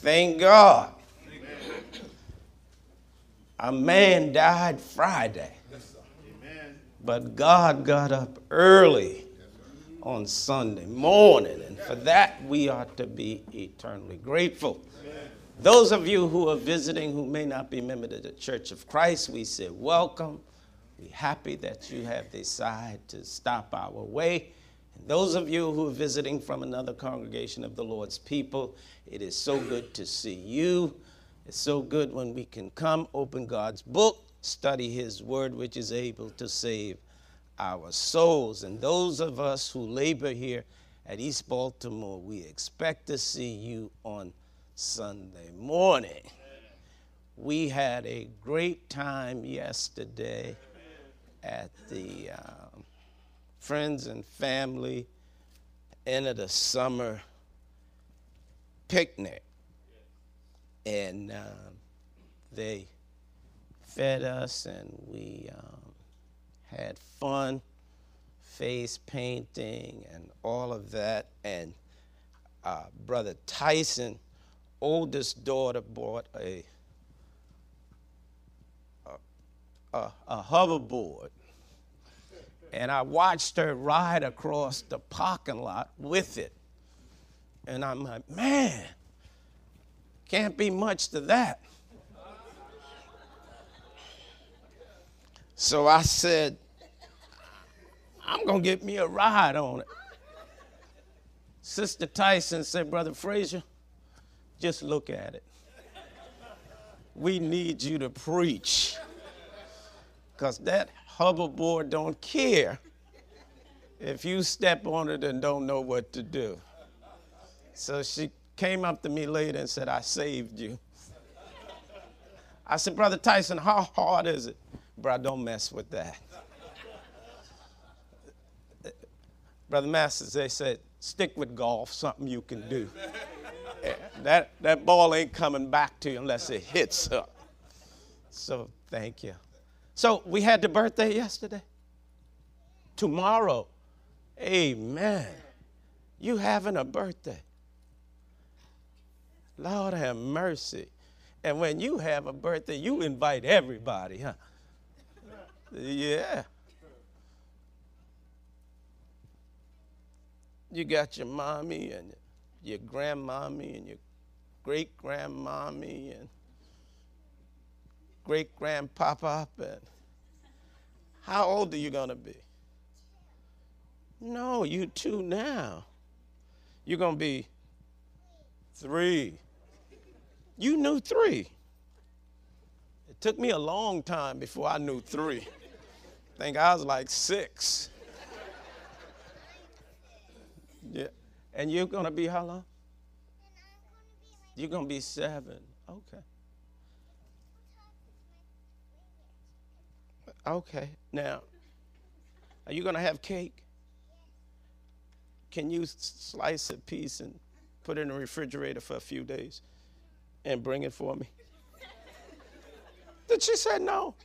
Thank God. A man died Friday, but God got up early on Sunday morning, and for that we ought to be eternally grateful. Those of you who are visiting who may not be members of the Church of Christ, we say welcome. We're happy that you have decided to stop our way. And those of you who are visiting from another congregation of the Lord's people, it is so good to see you. It's so good when we can come, open God's book, study His word, which is able to save our souls. And those of us who labor here at East Baltimore, we expect to see you on Sunday morning. We had a great time yesterday at the um, Friends and Family end of the summer picnic. And um, they fed us and we um, had fun, face painting, and all of that. And uh, Brother Tyson, oldest daughter, bought a, a, a, a hoverboard. And I watched her ride across the parking lot with it. And I'm like, man, can't be much to that. So I said, I'm going to get me a ride on it. Sister Tyson said, Brother Frazier, just look at it. We need you to preach. Because that hoverboard don't care if you step on it and don't know what to do. So she came up to me later and said, I saved you. I said, Brother Tyson, how hard is it? Bro, don't mess with that. Brother Masters, they said, stick with golf, something you can do. that, that ball ain't coming back to you unless it hits up. So thank you. So we had the birthday yesterday. Tomorrow, amen. You having a birthday. Lord have mercy. And when you have a birthday, you invite everybody, huh? Yeah. You got your mommy and your grandmommy and your great grandmommy and great grandpapa. And how old are you going to be? No, you two now. You're going to be three. You knew three. It took me a long time before I knew three. I think I was like six. Yeah. And you're going to be how long? You're going to be seven. Okay. Okay. Now, are you going to have cake? Can you slice a piece and put it in the refrigerator for a few days and bring it for me? Did she say no?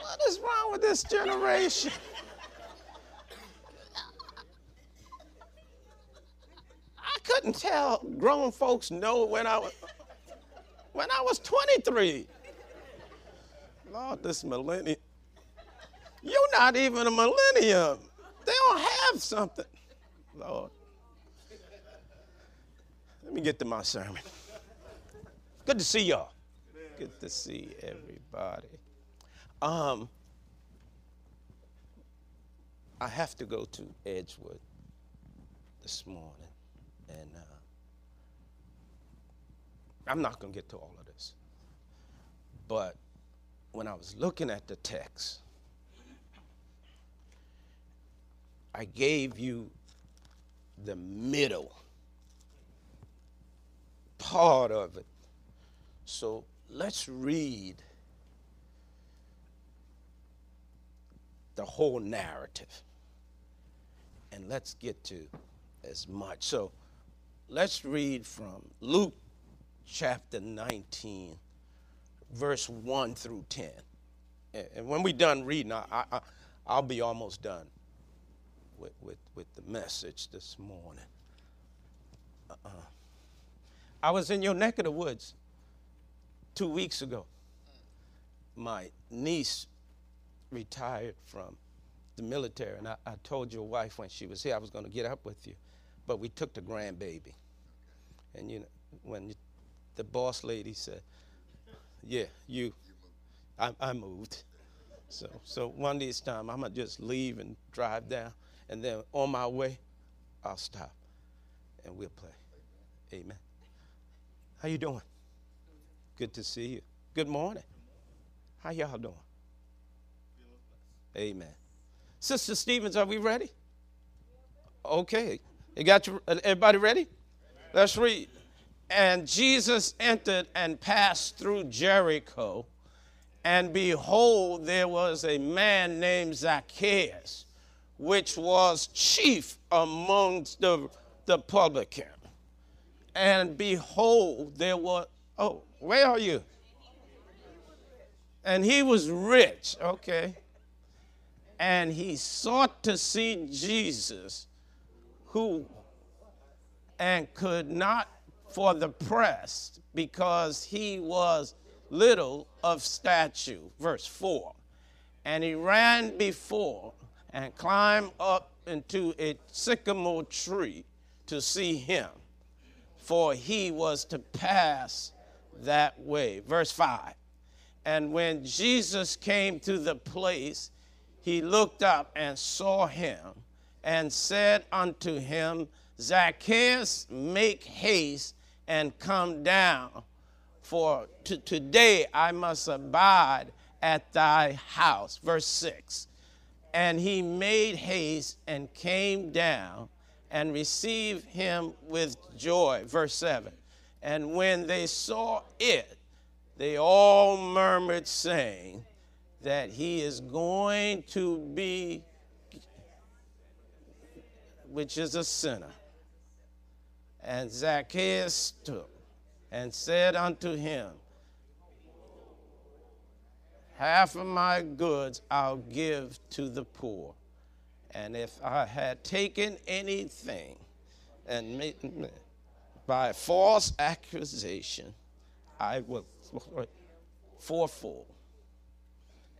What is wrong with this generation? I couldn't tell grown folks no when I was when I was 23. Lord, this millennium. You're not even a millennium. They don't have something. Lord. Let me get to my sermon. Good to see y'all. Good to see everybody. Um, I have to go to Edgewood this morning, and uh, I'm not going to get to all of this. But when I was looking at the text, I gave you the middle part of it. So let's read the whole narrative and let's get to as much. So let's read from Luke chapter 19, verse 1 through 10. And when we're done reading, I, I, I'll be almost done with, with, with the message this morning. Uh-uh. I was in your neck of the woods two weeks ago. My niece retired from the military, and I, I told your wife when she was here I was going to get up with you, but we took the grandbaby. And you know, when the boss lady said, "Yeah, you," I, I moved. So, so one of these time I'm gonna just leave and drive down, and then on my way, I'll stop, and we'll play. Amen. How you doing? Good to see you. Good morning. How y'all doing? Amen. Sister Stevens, are we ready? Okay. You got you, everybody ready? Let's read. And Jesus entered and passed through Jericho. And behold, there was a man named Zacchaeus, which was chief amongst the, the publican. And behold, there was, oh, where are you? And he was rich, okay. And he sought to see Jesus, who, and could not for the press, because he was little of stature. Verse 4. And he ran before and climbed up into a sycamore tree to see him, for he was to pass that way. Verse 5. And when Jesus came to the place, he looked up and saw him and said unto him, Zacchaeus, make haste and come down, for to today I must abide at thy house. Verse 6. And he made haste and came down and received him with joy. Verse 7. And when they saw it, they all murmured, saying that he is going to be, which is a sinner. And Zacchaeus stood and said unto him, Half of my goods I'll give to the poor. And if I had taken anything and made, by false accusation, I will fourfold.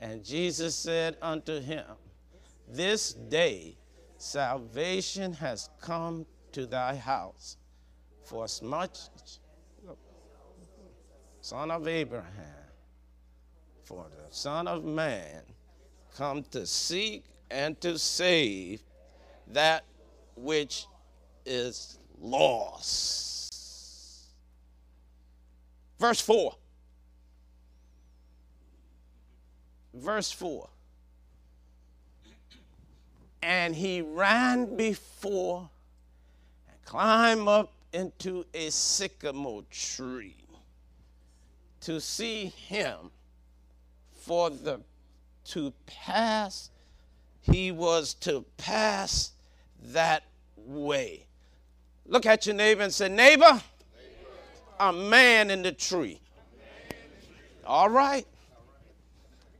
And Jesus said unto him, This day salvation has come to thy house, for as much son of Abraham, for the Son of Man come to seek and to save that which is lost. Verse 4. Verse 4. And he ran before and climbed up into a sycamore tree to see him for the to pass he was to pass that way. Look at your neighbor and say neighbor, a man in the tree. All right.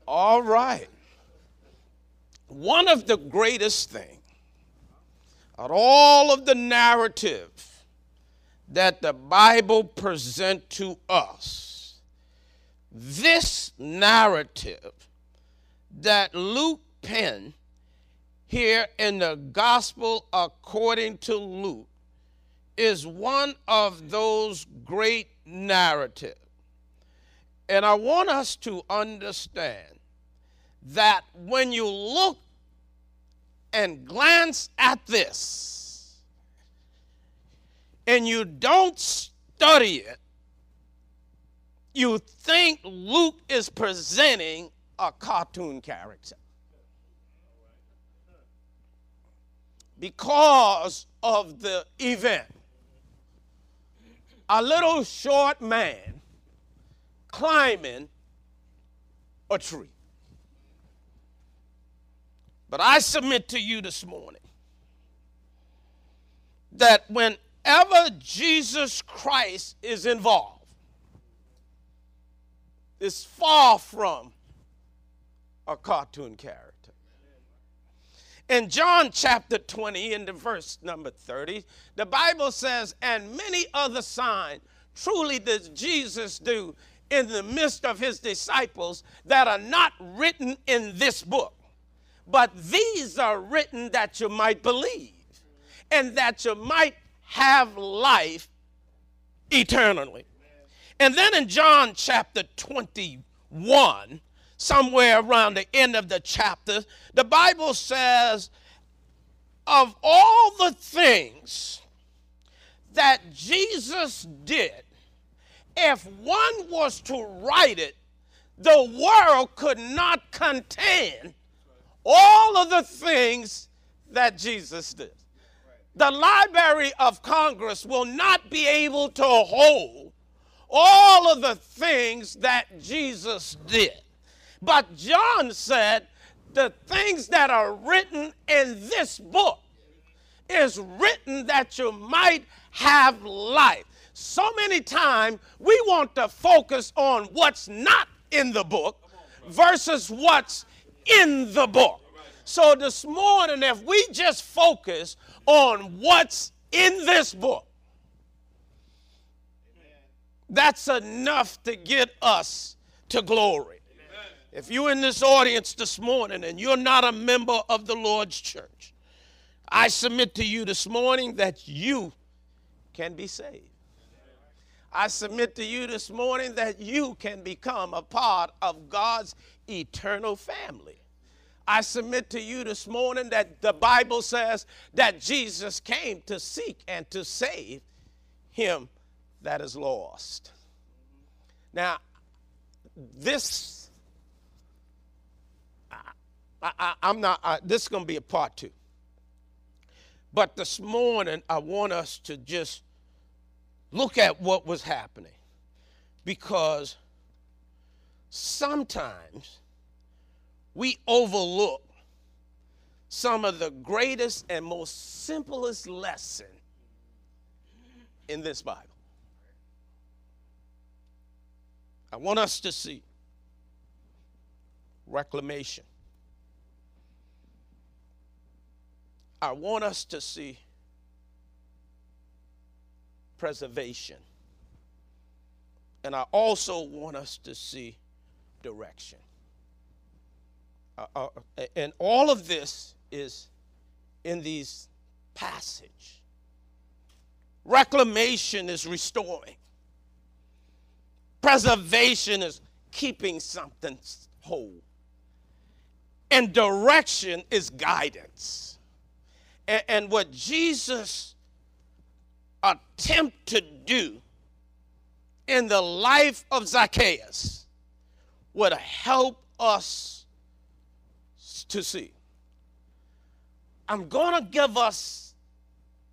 All right. One of the greatest things out all of the narrative that the bible present to us this narrative that Luke penned here in the Gospel according to Luke is one of those great narratives. And I want us to understand that when you look and glance at this and you don't study it, you think Luke is presenting a cartoon character. Because of the event. A little short man climbing a tree. But I submit to you this morning that whenever Jesus Christ is involved, is far from a cartoon character. In John chapter 20, in the verse number 30, the Bible says, And many other signs truly does Jesus do in the midst of his disciples that are not written in this book? But these are written that you might believe and that you might have life eternally. And then in John chapter 21, somewhere around the end of the chapter, the Bible says, of all the things that Jesus did, if one was to write it, the world could not contain all of the things that Jesus did. The Library of Congress will not be able to hold all of the things that Jesus did. But John said the things that are written in this book is written that you might have life. So many times we want to focus on what's not in the book versus what's in the book. So this morning, if we just focus on what's in this book, that's enough to get us to glory. If you're in this audience this morning and you're not a member of the Lord's church, I submit to you this morning that you can be saved. I submit to you this morning that you can become a part of God's eternal family. I submit to you this morning that the Bible says that Jesus came to seek and to save him that is lost. Now, this, I, am not, I, this is going to be a part two. But this morning, I want us to just look at what was happening because sometimes we overlook some of the greatest and most simplest lesson in this Bible. I want us to see reclamation. I want us to see preservation. And I also want us to see direction. Uh, uh, and all of this is in these passage. Reclamation is restoring. Preservation is keeping something whole. And direction is guidance. And, and what Jesus attempt to do in the life of Zacchaeus would help us to see. I'm going to give us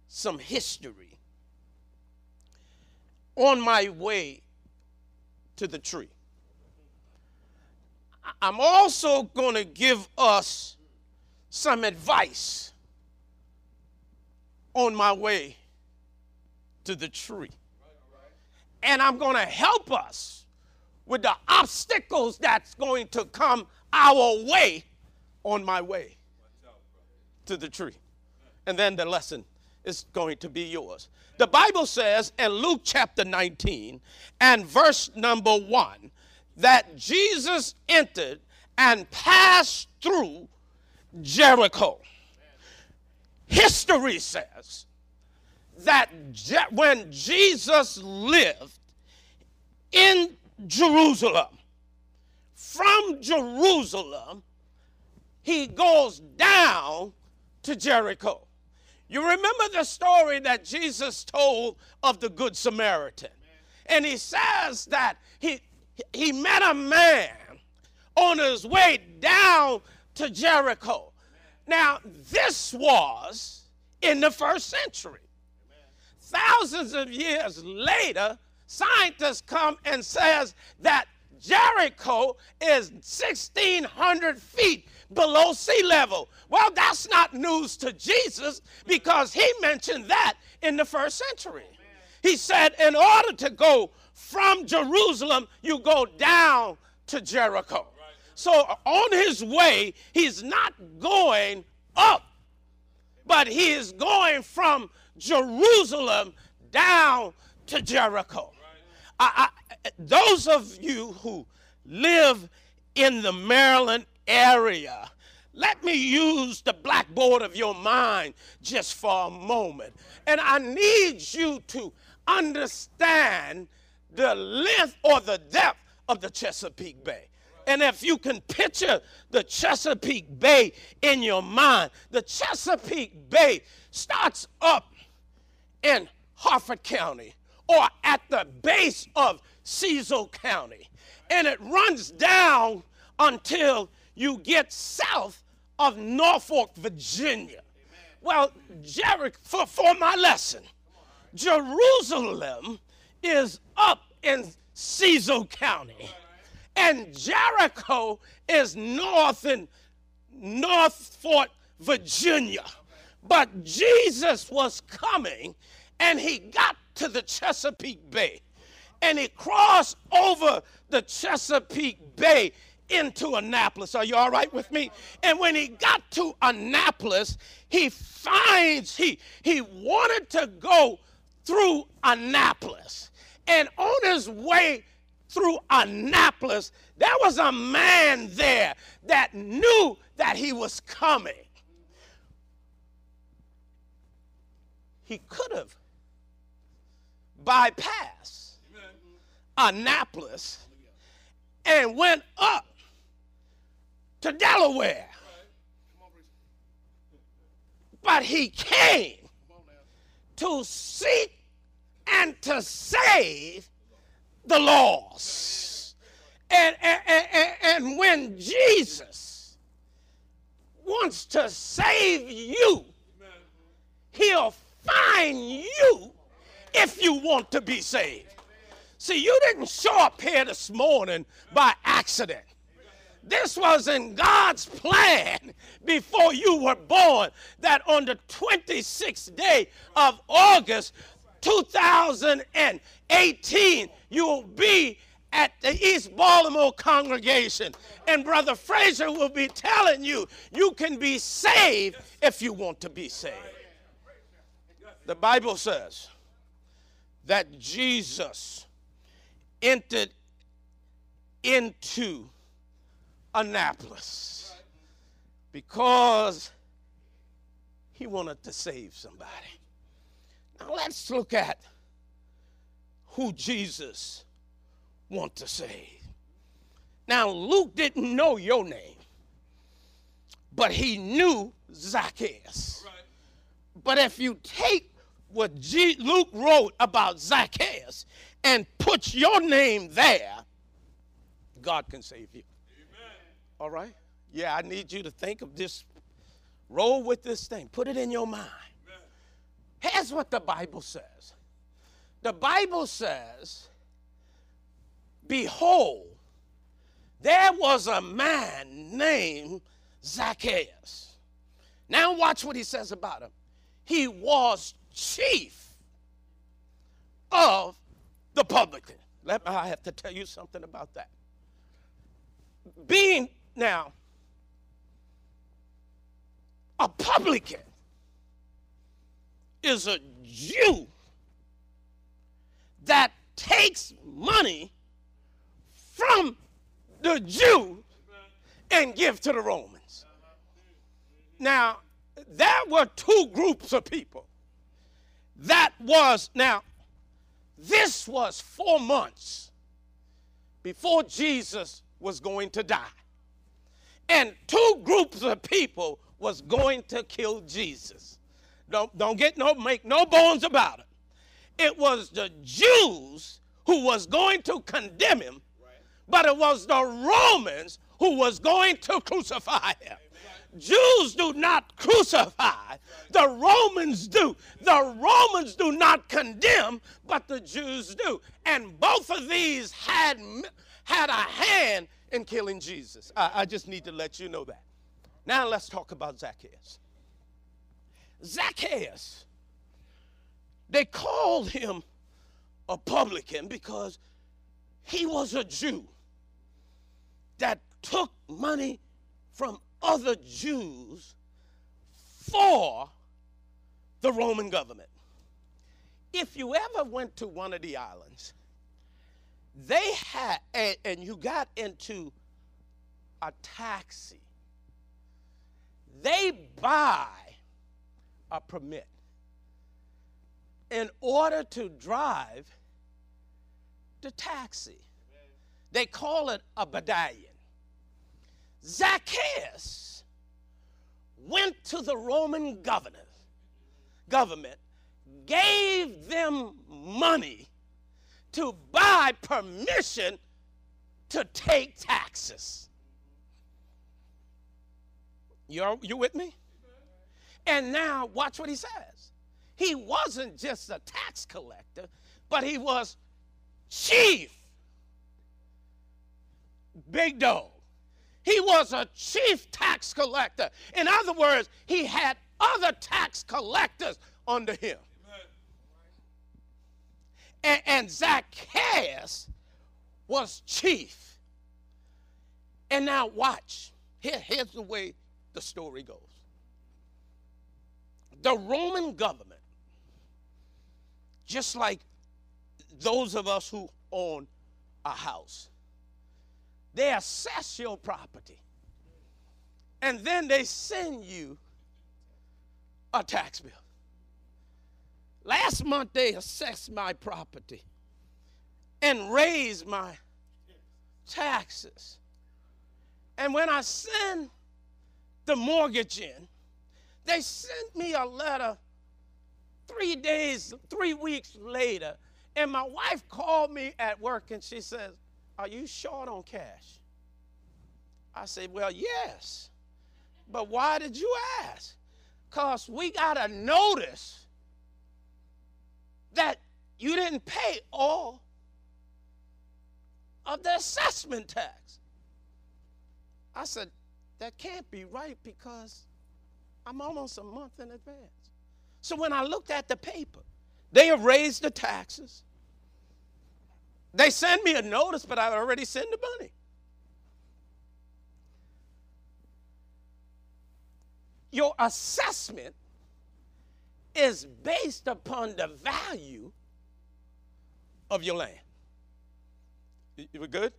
some history on my way to the tree. I'm also going to give us some advice on my way to the tree. And I'm going to help us with the obstacles that's going to come our way on my way to the tree. And then the lesson is going to be yours. The Bible says in Luke chapter 19 and verse number 1 that Jesus entered and passed through Jericho. History says that Je- when Jesus lived in Jerusalem, from Jerusalem, he goes down to Jericho. You remember the story that Jesus told of the Good Samaritan. And he says that he, he met a man on his way down to Jericho. Now, this was in the first century. Thousands of years later, scientists come and says that Jericho is 1,600 feet below sea level. Well, that's not news to Jesus because he mentioned that in the first century. He said, in order to go from Jerusalem, you go down to Jericho. So on his way, he's not going up, but he is going from Jerusalem down to Jericho. I, I, those of you who live in the Maryland area, let me use the blackboard of your mind just for a moment. And I need you to understand the length or the depth of the Chesapeake Bay. And if you can picture the Chesapeake Bay in your mind, the Chesapeake Bay starts up in Harford County or at the base of Cecil County. And it runs down until you get south of Norfolk, Virginia. Well, Jericho, for, for my lesson, Jerusalem is up in Cecil County, and Jericho is north in Norfolk, Virginia. But Jesus was coming, and he got to the Chesapeake Bay, and he crossed over the Chesapeake Bay into Annapolis. Are you all right with me? And when he got to Annapolis, he finds he he wanted to go through Annapolis. And on his way through Annapolis, there was a man there that knew that he was coming. He could have bypassed Annapolis and went up to Delaware. But he came to seek and to save the lost. And, and, and, and when Jesus wants to save you, he'll find you if you want to be saved. See, you didn't show up here this morning by accident. This was in God's plan before you were born that on the 26th day of August 2018, you will be at the East Baltimore congregation. And Brother Frazier will be telling you you can be saved if you want to be saved. The Bible says that Jesus entered into Annapolis because he wanted to save somebody. Now let's look at who Jesus wants to save. Now Luke didn't know your name, but he knew Zacchaeus. But if you take what G- Luke wrote about Zacchaeus and put your name there, God can save you. All right? Yeah, I need you to think of this. Roll with this thing. Put it in your mind. Here's what the Bible says the Bible says, Behold, there was a man named Zacchaeus. Now, watch what he says about him. He was chief of the publican. Let me, I have to tell you something about that. Being now, a publican is a Jew that takes money from the Jew and give to the Romans. Now, there were two groups of people. That was, now, this was four months before Jesus was going to die and two groups of people was going to kill Jesus. Don't, don't get no make no bones about it. It was the Jews who was going to condemn him, but it was the Romans who was going to crucify him. Jews do not crucify, the Romans do. The Romans do not condemn, but the Jews do. And both of these had, had a hand in killing Jesus. I, I just need to let you know that. Now let's talk about Zacchaeus. Zacchaeus, they called him a publican because he was a Jew that took money from other Jews for the Roman government. If you ever went to one of the islands they had, and, and you got into a taxi, they buy a permit in order to drive the taxi. They call it a medallion. Zacchaeus went to the Roman governor, government, gave them money to buy permission to take taxes. You're, you with me? And now, watch what he says. He wasn't just a tax collector, but he was chief. Big dog. He was a chief tax collector. In other words, he had other tax collectors under him. And, and Zacchaeus was chief. And now, watch. Here, here's the way the story goes the Roman government, just like those of us who own a house, they assess your property. And then they send you a tax bill. Month they assessed my property and raised my taxes. And when I send the mortgage in, they sent me a letter three days, three weeks later, and my wife called me at work and she says, Are you short on cash? I said, Well, yes. But why did you ask? Because we got a notice that you didn't pay all of the assessment tax. I said, That can't be right because I'm almost a month in advance. So when I looked at the paper, they have raised the taxes. They send me a notice, but I've already sent the money. Your assessment is based upon the value of your land. You were good?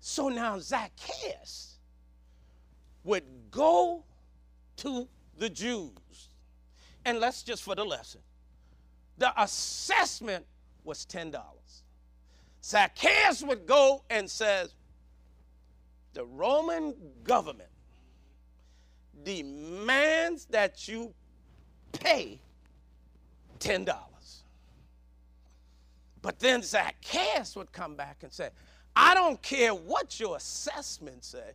So now Zacchaeus would go to the Jews. And let's just for the lesson. The assessment was $10. Zacchaeus would go and says, the Roman government demands that you pay $10. But then Zacchaeus would come back and say, I don't care what your assessment say,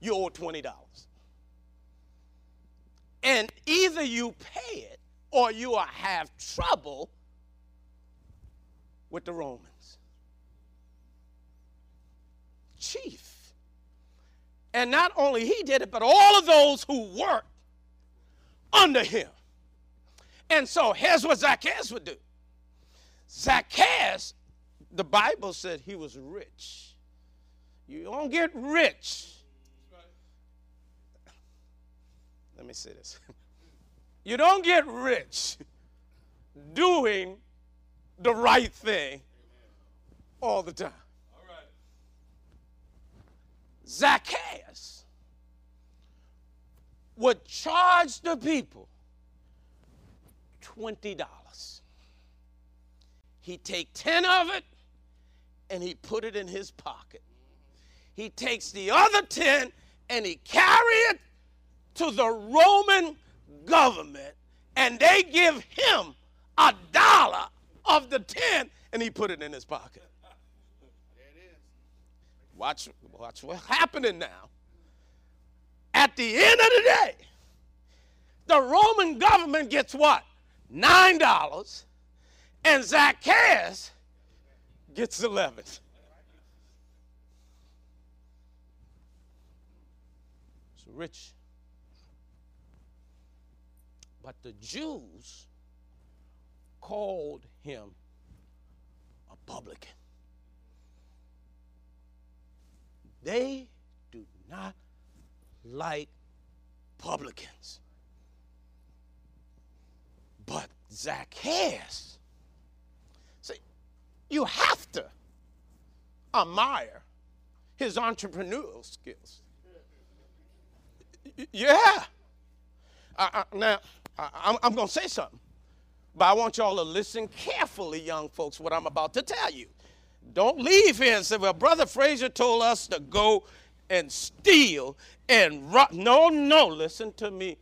you owe $20. And either you pay it or you will have trouble with the Romans. Chief. And not only he did it, but all of those who worked under him. And so here's what Zacchaeus would do Zacchaeus, the Bible said he was rich. You don't get rich Let me say this. You don't get rich doing the right thing all the time. All right. Zacchaeus would charge the people $20. He'd take 10 of it and he put it in his pocket. He takes the other 10 and he carry it to the Roman government and they give him a dollar of the 10 and he put it in his pocket. Watch, watch what's happening now. At the end of the day, the Roman government gets what? Nine dollars, and Zacchaeus gets eleven. So rich but the Jews called him a publican. They do not like publicans. But Zacchaeus, see, you have to admire his entrepreneurial skills. Yeah. I, I, now, I, I'm going to say something, but I want y'all to listen carefully, young folks, what I'm about to tell you. Don't leave here and say, well, Brother Frazier told us to go and steal and rob. No, no, listen to me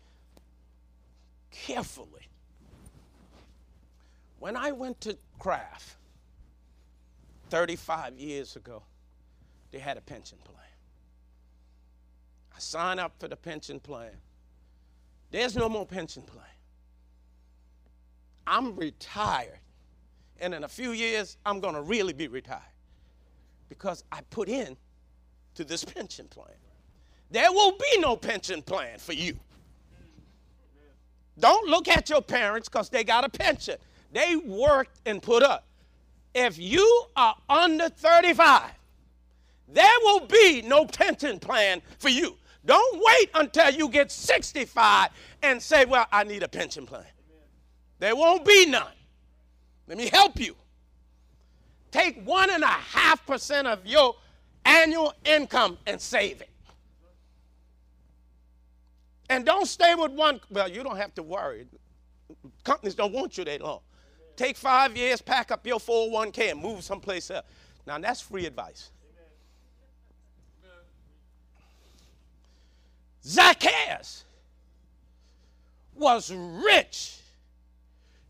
carefully. When I went to Kraft 35 years ago, they had a pension plan. I signed up for the pension plan. There's no more pension plan. I'm retired. And in a few years, I'm going to really be retired because I put in to this pension plan. There will be no pension plan for you. Don't look at your parents because they got a pension. They worked and put up. If you are under 35, there will be no pension plan for you. Don't wait until you get 65 and say, Well, I need a pension plan. There won't be none. Let me help you. Take one and a half percent of your annual income and save it. And don't stay with one. Well, you don't have to worry. Companies don't want you that long. Take five years, pack up your 401k, and move someplace else. Now, that's free advice. Zacchaeus was rich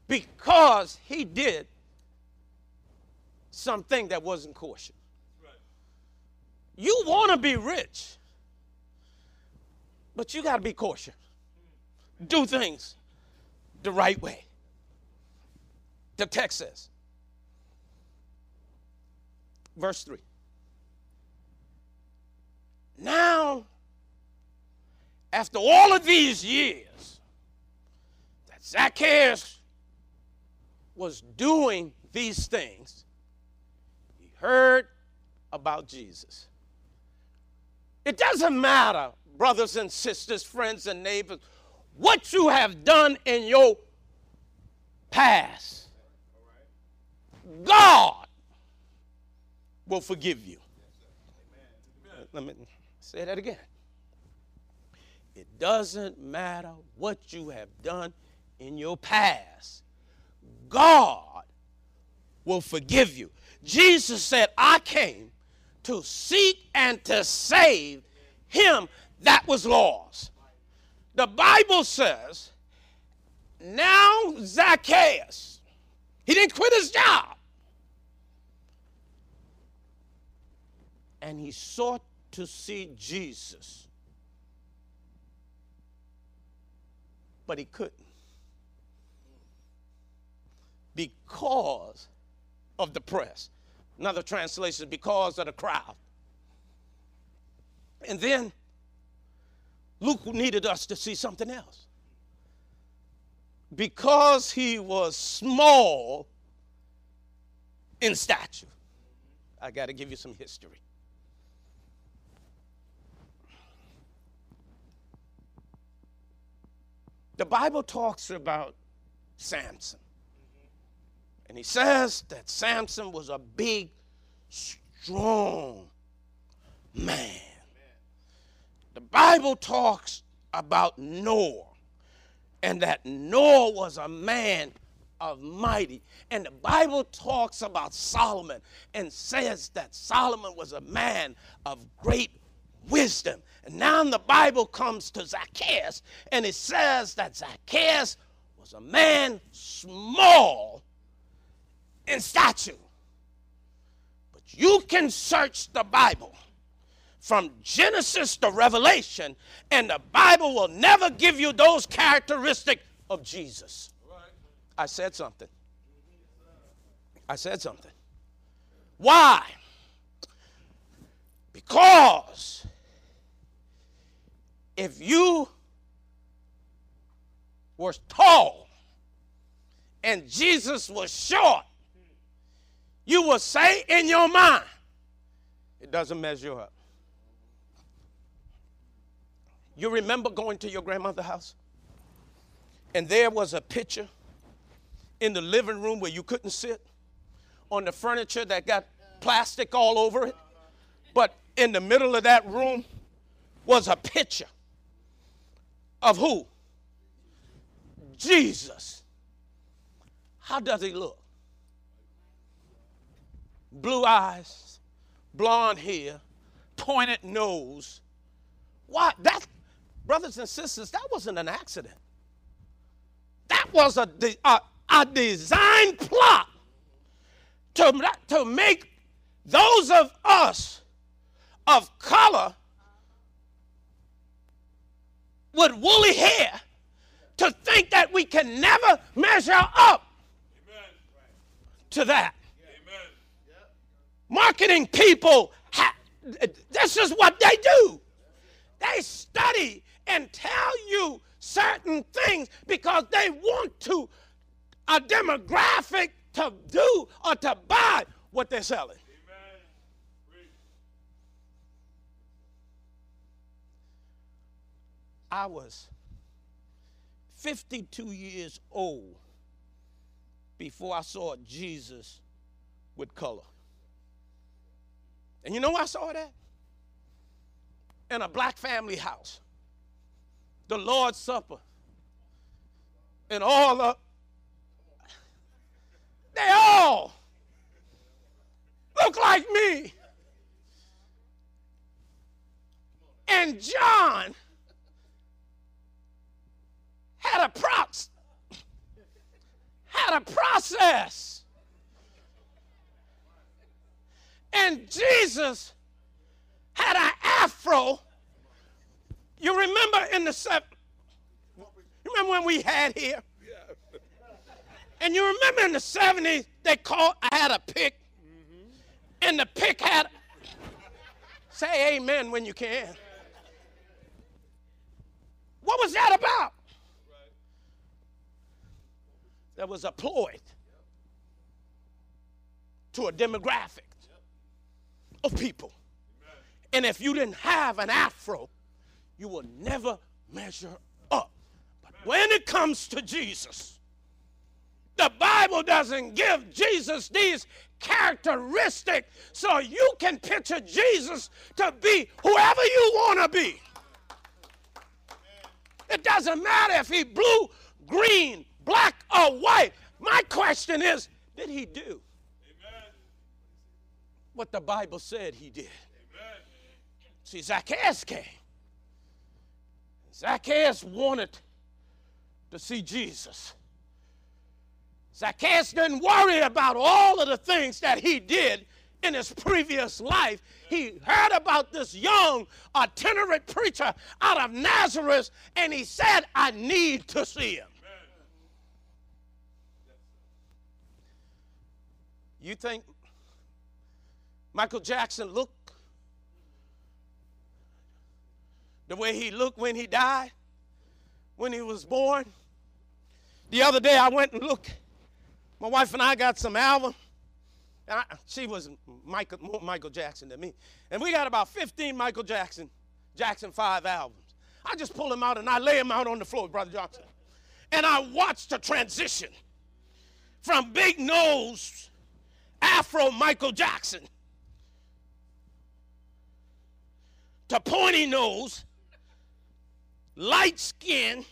because he did something that wasn't kosher. You want to be rich, but you got to be cautious. Do things the right way. The text says, verse 3. Now, after all of these years that Zacchaeus was doing these things, he heard about Jesus. It doesn't matter, brothers and sisters, friends and neighbors, what you have done in your past. God will forgive you. Let me say that again. It doesn't matter what you have done in your past. God will forgive you. Jesus said, I came to seek and to save him that was lost. The Bible says, now Zacchaeus, he didn't quit his job. And he sought to see Jesus. But he couldn't. Because of the press. Another translation, because of the crowd. And then Luke needed us to see something else. Because he was small in stature. I got to give you some history. The Bible talks about Samson. And he says that Samson was a big, strong man. The Bible talks about Noah and that Noah was a man of mighty. And the Bible talks about Solomon and says that Solomon was a man of great wisdom. And now the Bible comes to Zacchaeus and it says that Zacchaeus was a man small in stature. But you can search the Bible from Genesis to Revelation, and the Bible will never give you those characteristics of Jesus. I said something. I said something. Why? Because if you were tall and Jesus was short, you will say in your mind, it doesn't measure up. You remember going to your grandmother's house? And there was a picture in the living room where you couldn't sit on the furniture that got plastic all over it. But in the middle of that room was a picture of who? Jesus. How does he look? Blue eyes, blonde hair, pointed nose. Why? That, brothers and sisters, that wasn't an accident. That was a, a, a design plot to, to make those of us of color with woolly hair to think that we can never measure up to that. Marketing people, ha- this is what they do. They study and tell you certain things because they want to a demographic to do or to buy what they're selling. I was 52 years old before I saw Jesus with color. And you know I saw that? In a black family house. The Lord's Supper. And all of they all look like me. And John had a prox had a process. And Jesus had an afro. You remember in the seven, you remember when we had here? And you remember in the 70s, they called, I had a pick, mm-hmm. and the pick had, say amen when you can. What was that about? That was a ploy to a demographic of people. And if you didn't have an afro, you will never measure up. But when it comes to Jesus, the Bible doesn't give Jesus these characteristics so you can picture Jesus to be whoever you want to be. It doesn't matter if he blue, green, black, or white. My question is, did he do what the Bible said he did? See, Zacchaeus came. Zacchaeus wanted to see Jesus. Zacchaeus didn't worry about all of the things that he did in his previous life. He heard about this young itinerant preacher out of Nazareth and he said, I need to see him. You think Michael Jackson looked the way he looked when he died, when he was born? The other day I went and looked my wife and I got some album. I, she was Michael, more Michael Jackson than me. And we got about 15 Michael Jackson, Jackson 5 albums. I just pull them out and I lay them out on the floor, Brother Johnson. And I watched the transition from big nose, Afro Michael Jackson to pointy nose, light skin,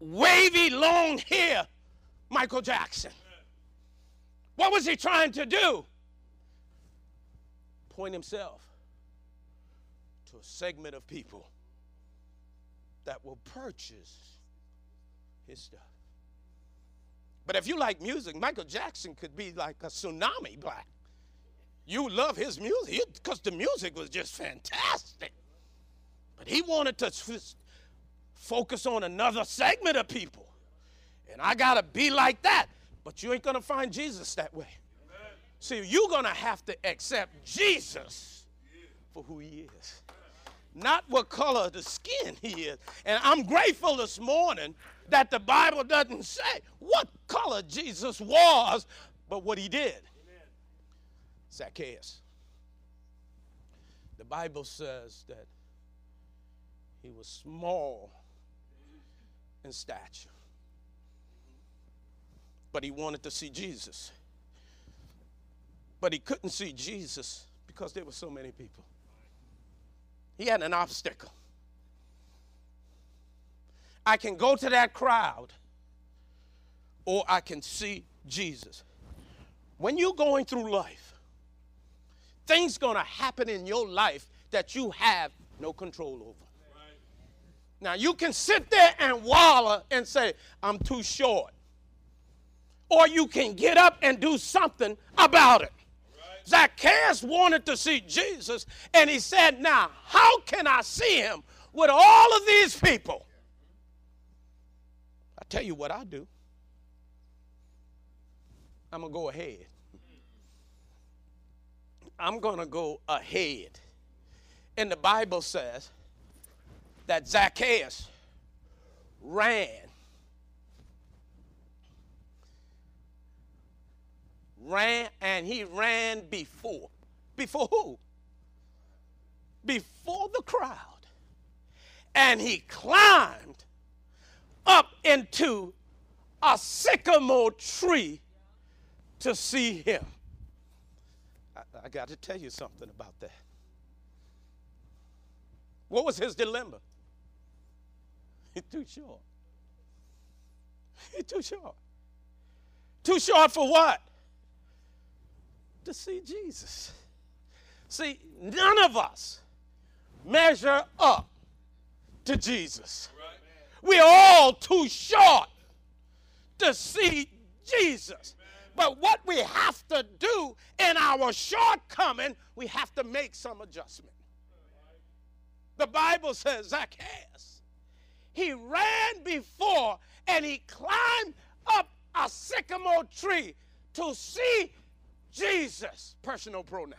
wavy long hair Michael Jackson. What was he trying to do? Point himself to a segment of people that will purchase his stuff. But if you like music, Michael Jackson could be like a tsunami black. You love his music because the music was just fantastic. But he wanted to focus on another segment of people. And I got to be like that. But you ain't going to find Jesus that way. See, you're going to have to accept Jesus for who he is, not what color the skin he is. And I'm grateful this morning that the Bible doesn't say what color Jesus was, but what he did. Zacchaeus. The Bible says that he was small in stature but he wanted to see Jesus. But he couldn't see Jesus because there were so many people. He had an obstacle. I can go to that crowd or I can see Jesus. When you're going through life, things going to happen in your life that you have no control over. Right. Now you can sit there and wallow and say, I'm too short. Or you can get up and do something about it. Right. Zacchaeus wanted to see Jesus, and he said, Now, how can I see him with all of these people? I tell you what I do. I'm going to go ahead. I'm going to go ahead. And the Bible says that Zacchaeus ran. Ran, and he ran before. Before who? Before the crowd. And he climbed up into a sycamore tree to see him. I, got to tell you something about that. What was his dilemma? He's too short. He's too short. Too short for what? To see Jesus. See, none of us measure up to Jesus. We're all too short to see Jesus. But what we have to do shortcoming, we have to make some adjustment. The Bible says Zacchaeus, he ran before and he climbed up a sycamore tree to see Jesus. Personal pronoun.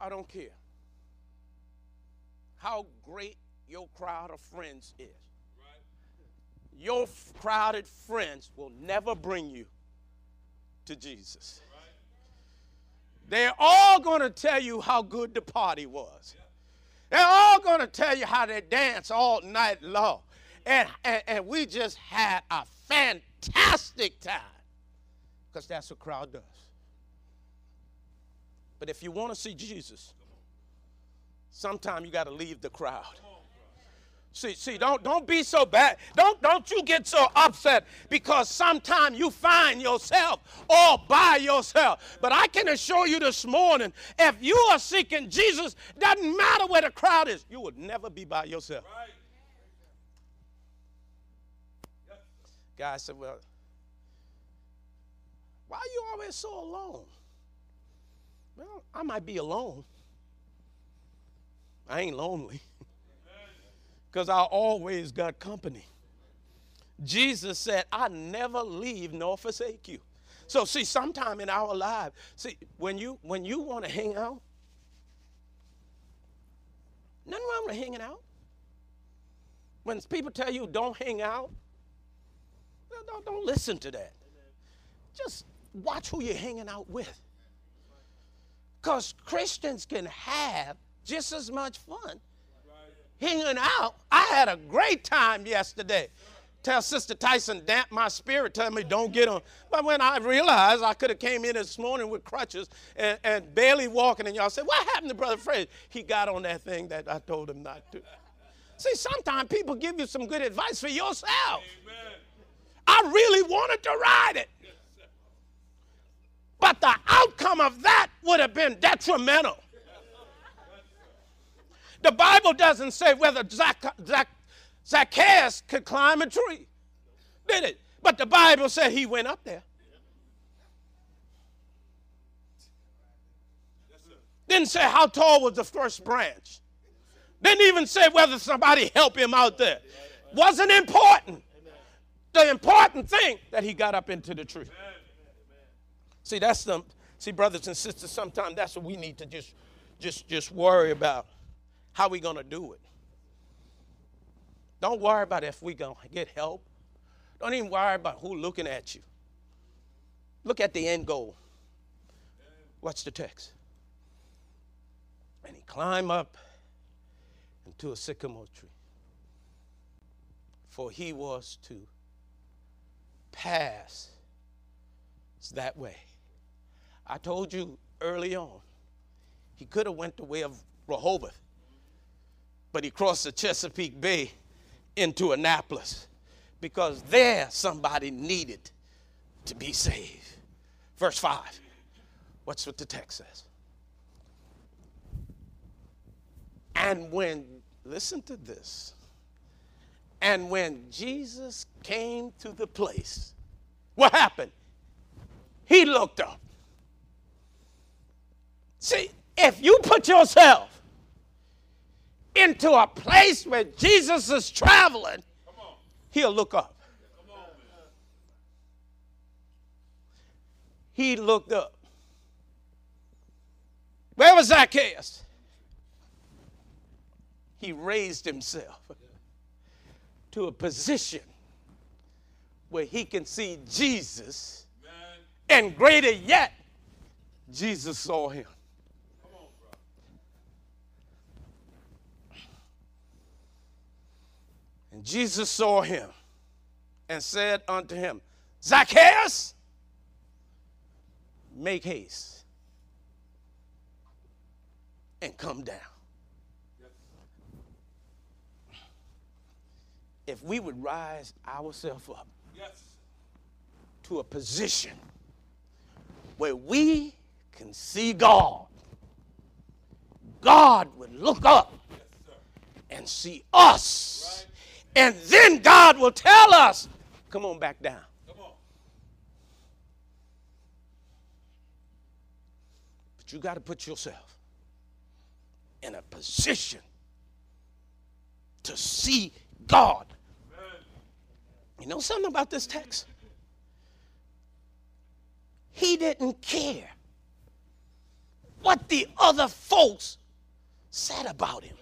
I don't care how great your crowd of friends is. Your crowded friends will never bring you to Jesus. They're all going to tell you how good the party was. They're all going to tell you how they danced all night long. And, and, and we just had a fantastic time. Because that's what crowd does. But if you want to see Jesus, sometime you got to leave the crowd. See, see, don't don't be so bad. Don't don't you get so upset because sometimes you find yourself all by yourself. But I can assure you this morning, if you are seeking Jesus, doesn't matter where the crowd is, you will never be by yourself. Right. Guy said, Well, why are you always so alone? Well, I might be alone. I ain't lonely because I always got company. Jesus said, I never leave nor forsake you. So see, sometime in our lives, see, when you when you want to hang out, nothing wrong with hanging out. When people tell you don't hang out, don't, don't listen to that. Just watch who you're hanging out with. Because Christians can have just as much fun hanging out. I had a great time yesterday. Tell Sister Tyson, damp my spirit, tell me don't get on. But when I realized I could have came in this morning with crutches and, and barely walking, and y'all said, what happened to Brother Fred? He got on that thing that I told him not to. See, sometimes people give you some good advice for yourself. Amen. I really wanted to ride it. But the outcome of that would have been detrimental. The Bible doesn't say whether Zac- Zac- Zacchaeus could climb a tree, did it? But the Bible said he went up there. Didn't say how tall was the first branch. Didn't even say whether somebody helped him out there. Wasn't important. The important thing that he got up into the tree. See, that's the see, brothers and sisters, sometimes that's what we need to just just just worry about. How we going to do it? Don't worry about if we going to get help. Don't even worry about who looking at you. Look at the end goal. Watch the text. And he climbed up into a sycamore tree. for he was to pass that way. I told you early on, he could have went the way of Rehoboth, but he crossed the Chesapeake Bay into Annapolis because there somebody needed to be saved. Verse 5. What's what the text says? And when, listen to this, and when Jesus came to the place, what happened? He looked up. See, if you put yourself into a place where Jesus is traveling, he'll look up. He looked up. Where was Zacchaeus? He raised himself to a position where he can see Jesus, and greater yet, Jesus saw him. And Jesus saw him and said unto him, Zacchaeus, make haste and come down. If we would rise ourselves up yes. to a position where we can see God, God would look up yes, and see us. Right. And then God will tell us, come on back down. But you got to put yourself in a position to see God. You know something about this text? He didn't care what the other folks said about him.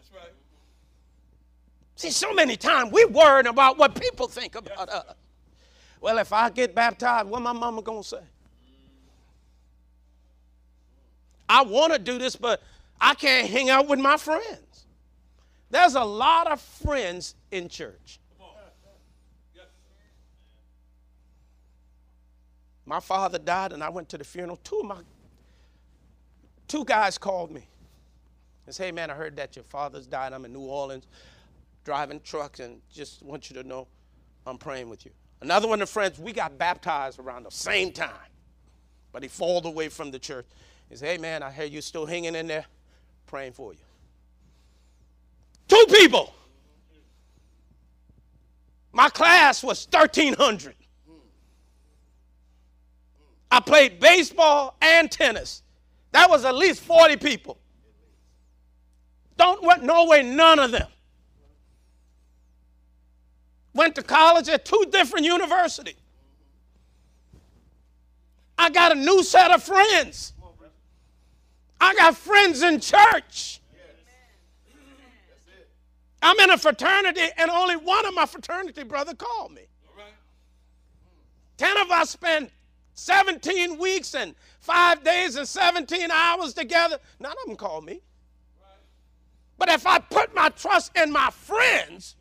See, so many times we worried about what people think about us. Well, if I get baptized, what my mama gonna say? I want to do this, but I can't hang out with my friends. There's a lot of friends in church. My father died, and I went to the funeral. Two of my two guys called me and said, "Hey, man, I heard that your father's died. I'm in New Orleans driving trucks, and just want you to know I'm praying with you. Another one of the friends, we got baptized around the same time, but he falled away from the church. He said, Hey, man, I hear you still hanging in there, praying for you. Two people. My class was 1,300. I played baseball and tennis. That was at least 40 people. Don't know where none of them went to college at two different universities. I got a new set of friends. I got friends in church. I'm in a fraternity, and only one of my fraternity brother called me. Ten of us spent 17 weeks and five days and 17 hours together. None of them called me. But if I put my trust in my friends,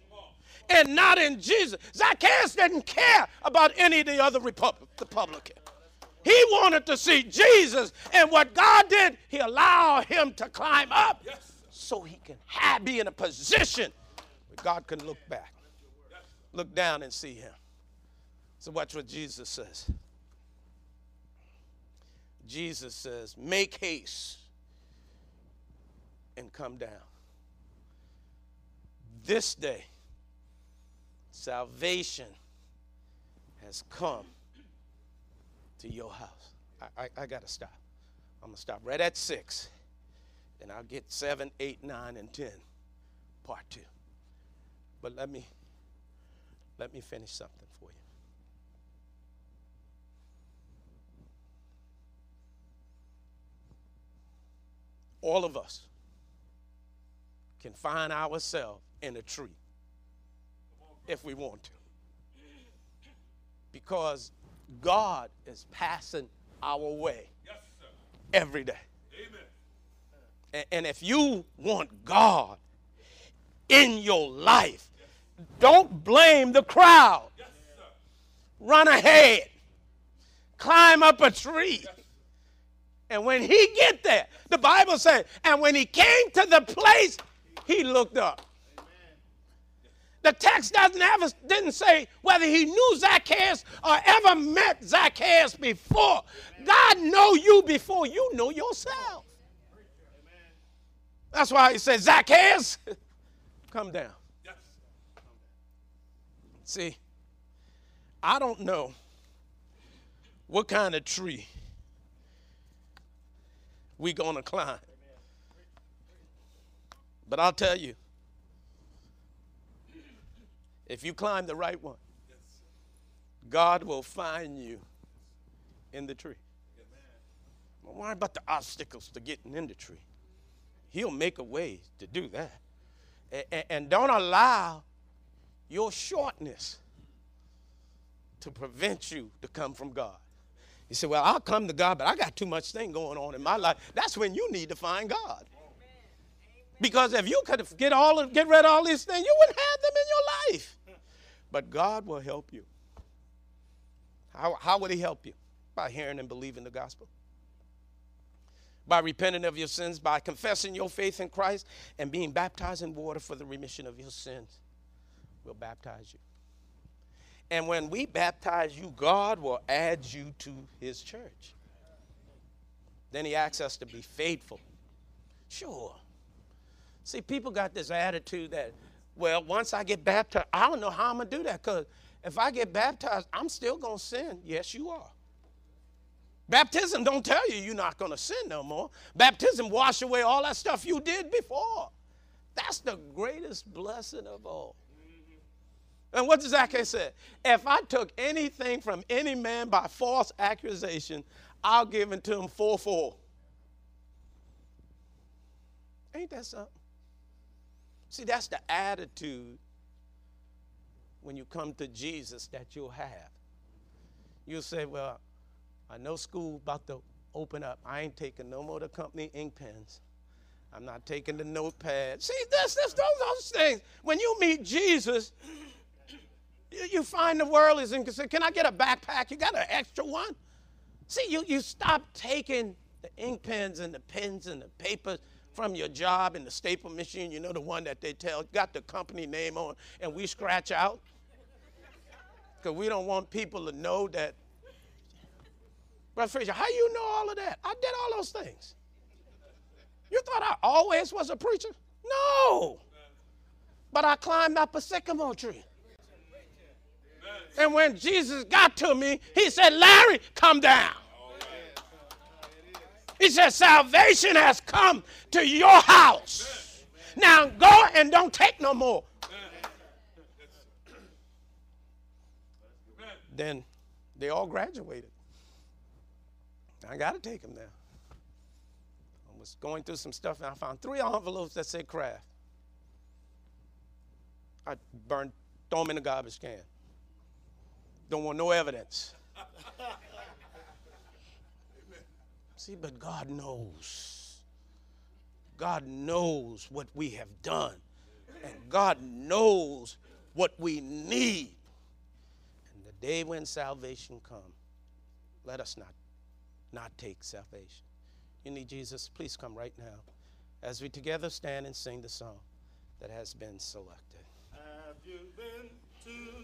and not in Jesus. Zacchaeus didn't care about any of the other Republicans. He wanted to see Jesus, and what God did, He allowed him to climb up so he can have, be in a position where God can look back, look down, and see him. So, watch what Jesus says. Jesus says, Make haste and come down. This day, salvation has come to your house. I, I, I got to stop. I'm going to stop right at six. and I'll get seven, eight, nine, and ten, part two. But let me let me finish something for you. All of us can find ourselves in a tree if we want to. Because God is passing our way yes, every day. And, and if you want God in your life, don't blame the crowd. Run ahead. Climb up a tree. And when he get there, the Bible says, and when he came to the place, he looked up. The text doesn't ever didn't say whether he knew Zacchaeus or ever met Zacchaeus before. God know you before you know yourself. That's why he said, Zacchaeus, come down. See, I don't know what kind of tree we're gonna climb. But I'll tell you, if you climb the right one, God will find you in the tree. Don't worry about the obstacles to getting in the tree. He'll make a way to do that. And don't allow your shortness to prevent you to come from God. You say, Well, I'll come to God, but I got too much thing going on in my life. That's when you need to find God. Because if you could get all of, get rid of all these things, you wouldn't have them in your life. But God will help you. How, how would He help you? By hearing and believing the gospel. By repenting of your sins, by confessing your faith in Christ, and being baptized in water for the remission of your sins. We'll baptize you. And when we baptize you, God will add you to His church. Then He asks us to be faithful. Sure. See, people got this attitude that, well, once I get baptized, I don't know how I'm going to do that because if I get baptized, I'm still going to sin. Yes, you are. Baptism don't tell you you're not going to sin no more. Baptism wash away all that stuff you did before. That's the greatest blessing of all. And what does Zacchaeus say? If I took anything from any man by false accusation, I'll give it to him four four. Ain't that something? See, that's the attitude when you come to Jesus that you'll have. You'll say, Well, I know school about to open up. I ain't taking no more the company ink pens. I'm not taking the notepad. See, this, this, those, those things. When you meet Jesus, you, you find the world is in. Can I get a backpack? You got an extra one? See, you, you stop taking the ink pens and the pens and the papers from your job in the staple machine, you know, the one that they tell, got the company name on, and we scratch out. Because we don't want people to know that. Brother Frazier, how you know all of that? I did all those things. You thought I always was a preacher? No. But I climbed up a sycamore tree. And when Jesus got to me, he said, Larry, come down. He said, Salvation has come to your house. Now go and don't take no more. Then they all graduated. I got to take them there. I was going through some stuff and I found three envelopes that said Kraft. I burned, throw them in the garbage can. Don't want no evidence. See, but God knows. God knows what we have done. And God knows what we need. And the day when salvation comes, let us not, not take salvation. You need Jesus? Please come right now as we together stand and sing the song that has been selected.